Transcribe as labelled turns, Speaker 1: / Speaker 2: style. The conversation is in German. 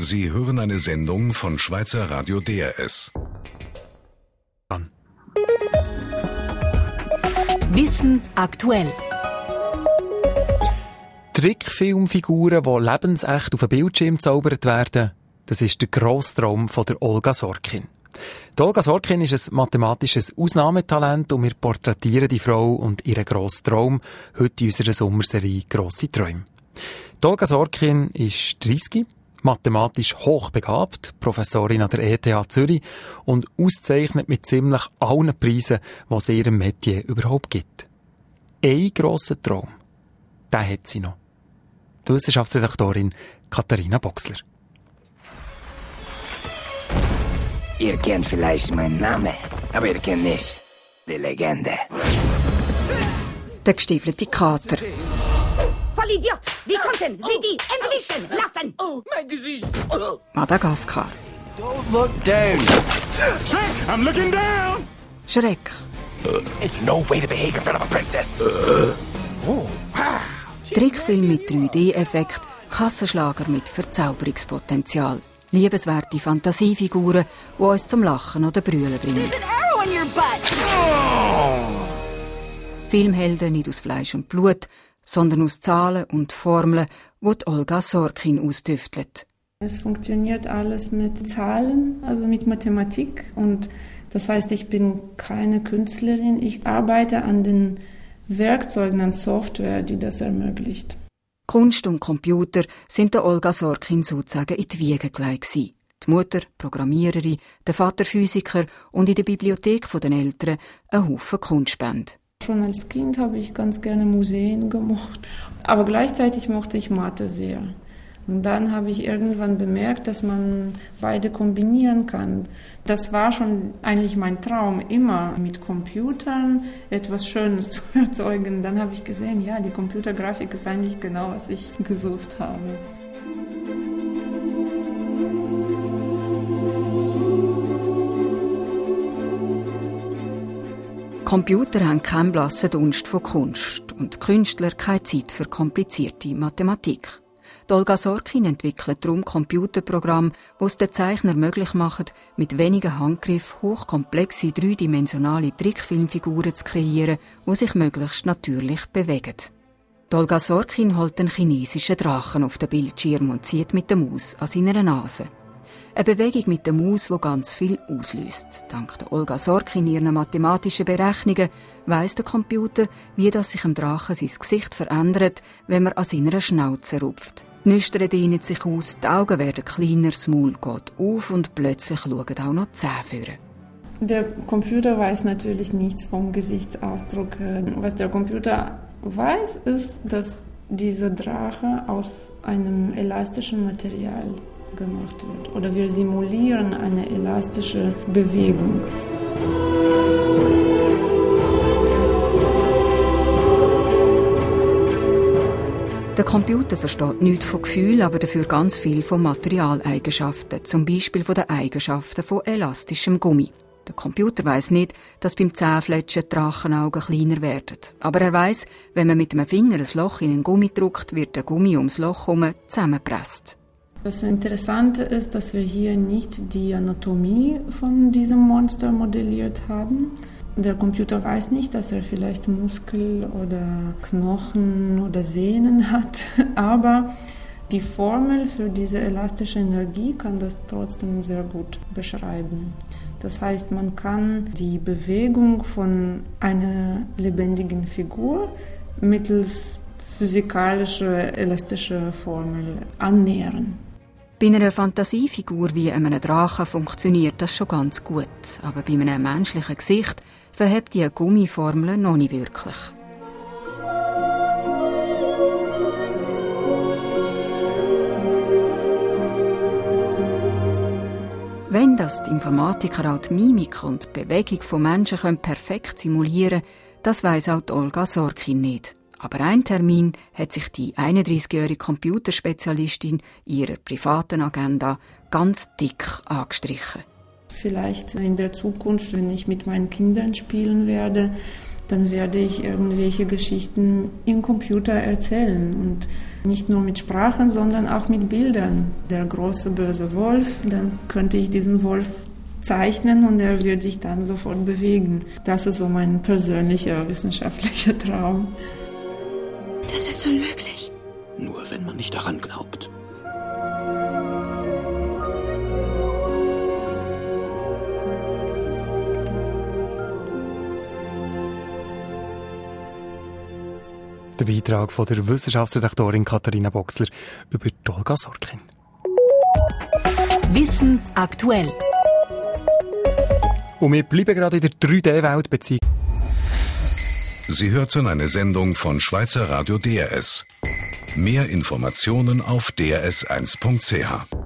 Speaker 1: Sie hören eine Sendung von Schweizer Radio DRS.
Speaker 2: Wissen aktuell.
Speaker 3: Trickfilmfiguren, die lebensecht auf den Bildschirm gezaubert werden, das ist der grosse Traum von der Olga Sorkin. Die Olga Sorkin ist ein mathematisches Ausnahmetalent und wir porträtieren die Frau und ihren grossen Traum heute in unserer Sommerserie «Grosse Träume». Die Olga Sorkin ist 30, mathematisch hochbegabt, Professorin an der ETH Zürich und auszeichnet mit ziemlich allen Preisen, die es ihrem Metier überhaupt gibt. Ein grosser Traum, den hat sie noch. Die Wissenschaftsredaktorin Katharina Boxler.
Speaker 4: Ihr kennt vielleicht meinen Namen, aber ihr kennt nicht die Legende.
Speaker 5: Der gestiefelte Kater.
Speaker 6: Vollidiot! Wie konnten Sie die entwischen lassen?
Speaker 4: Oh, mein Gesicht!
Speaker 5: Madagaskar.
Speaker 4: Don't look down.
Speaker 7: I'm looking down.
Speaker 5: Schreck.
Speaker 4: It's no way to behave in front of a princess.
Speaker 5: Trickfilm mit 3D-Effekt, Kassenschlager mit Verzauberungspotenzial. Liebenswerte Fantasiefiguren, die uns zum Lachen oder Brüllen bringen.
Speaker 6: An arrow in your butt!
Speaker 5: Filmhelden nicht aus Fleisch und Blut, sondern aus Zahlen und Formeln, die die Olga Sorkin austüftelt.
Speaker 8: Es funktioniert alles mit Zahlen, also mit Mathematik. Und das heißt, ich bin keine Künstlerin. Ich arbeite an den Werkzeugen, an Software, die das ermöglicht.
Speaker 5: Kunst und Computer sind der Olga Sorkin sozusagen in die Wiege gelegt. Die Mutter, Programmiererin, der Vater Physiker und in der Bibliothek der Eltern ein Haufen Kunstspende.
Speaker 8: Schon als Kind habe ich ganz gerne Museen gemocht, aber gleichzeitig mochte ich Mathe sehr. Und dann habe ich irgendwann bemerkt, dass man beide kombinieren kann. Das war schon eigentlich mein Traum, immer mit Computern etwas Schönes zu erzeugen. Dann habe ich gesehen, ja, die Computergrafik ist eigentlich genau, was ich gesucht habe.
Speaker 5: Computer haben keinen blassen Dunst von Kunst und Künstler keine Zeit für komplizierte Mathematik. Die Olga Sorkin entwickelt darum Computerprogramme, die es den Zeichner möglich machen, mit wenigen Handgriffen hochkomplexe dreidimensionale Trickfilmfiguren zu kreieren, die sich möglichst natürlich bewegen. Die Olga Sorkin holt einen chinesischen Drachen auf den Bildschirm und zieht mit der Maus an seiner Nase. Eine Bewegung mit der Maus, die ganz viel auslöst. Dank der Olga Sorkin ihren mathematischen Berechnungen weiss der Computer, wie das sich im Drachen sein Gesicht verändert, wenn man an seiner Schnauze rupft. Die Nüstern dehnen sich aus, die Augen werden kleiner, das Maul geht auf und plötzlich schauen auch noch die Zähne führen.
Speaker 8: Der Computer weiß natürlich nichts vom Gesichtsausdruck. Was der Computer weiß, ist, dass dieser Drache aus einem elastischen Material gemacht wird. Oder wir simulieren eine elastische Bewegung.
Speaker 5: Der Computer versteht nichts von Gefühl, aber dafür ganz viel von Materialeigenschaften, zum Beispiel von den Eigenschaften von elastischem Gummi. Der Computer weiß nicht, dass beim Zähnfletschen Drachenaugen kleiner werden. Aber er weiß, wenn man mit dem Finger ein Loch in einen Gummi drückt, wird der Gummi ums Loch herum zusammengepresst.
Speaker 8: Das Interessante ist, dass wir hier nicht die Anatomie von diesem Monster modelliert haben. Der Computer weiß nicht, dass er vielleicht Muskel oder Knochen oder Sehnen hat, aber die Formel für diese elastische Energie kann das trotzdem sehr gut beschreiben. Das heißt, man kann die Bewegung von einer lebendigen Figur mittels physikalischer elastischer Formel annähern.
Speaker 5: Bei einer Fantasiefigur wie einem Drachen funktioniert das schon ganz gut, aber bei einem menschlichen Gesicht verhebt die Gummiformel noch nicht wirklich. Wenn das die Informatiker auch die Mimik und die Bewegung von Menschen perfekt simulieren können, das weiss auch die Olga Sorkin nicht. Aber ein Termin hat sich die 31-jährige Computerspezialistin ihrer privaten Agenda ganz dick angestrichen.
Speaker 8: Vielleicht in der Zukunft, wenn ich mit meinen Kindern spielen werde, dann werde ich irgendwelche Geschichten im Computer erzählen und Nicht nur mit Sprachen, sondern auch mit Bildern. Der große böse Wolf, dann könnte ich diesen Wolf zeichnen und er wird sich dann sofort bewegen. Das ist so mein persönlicher wissenschaftlicher Traum.
Speaker 6: Das ist unmöglich.
Speaker 9: Nur wenn man nicht daran glaubt.
Speaker 3: Der Beitrag von der Wissenschaftsredaktorin Katharina Boxler über Dolga Sorkin.
Speaker 2: Wissen aktuell.
Speaker 3: Und wir bleiben gerade in der 3D-Welt beziehungsweise
Speaker 1: Sie hörten eine Sendung von Schweizer Radio DRS. Mehr Informationen auf drs1.ch.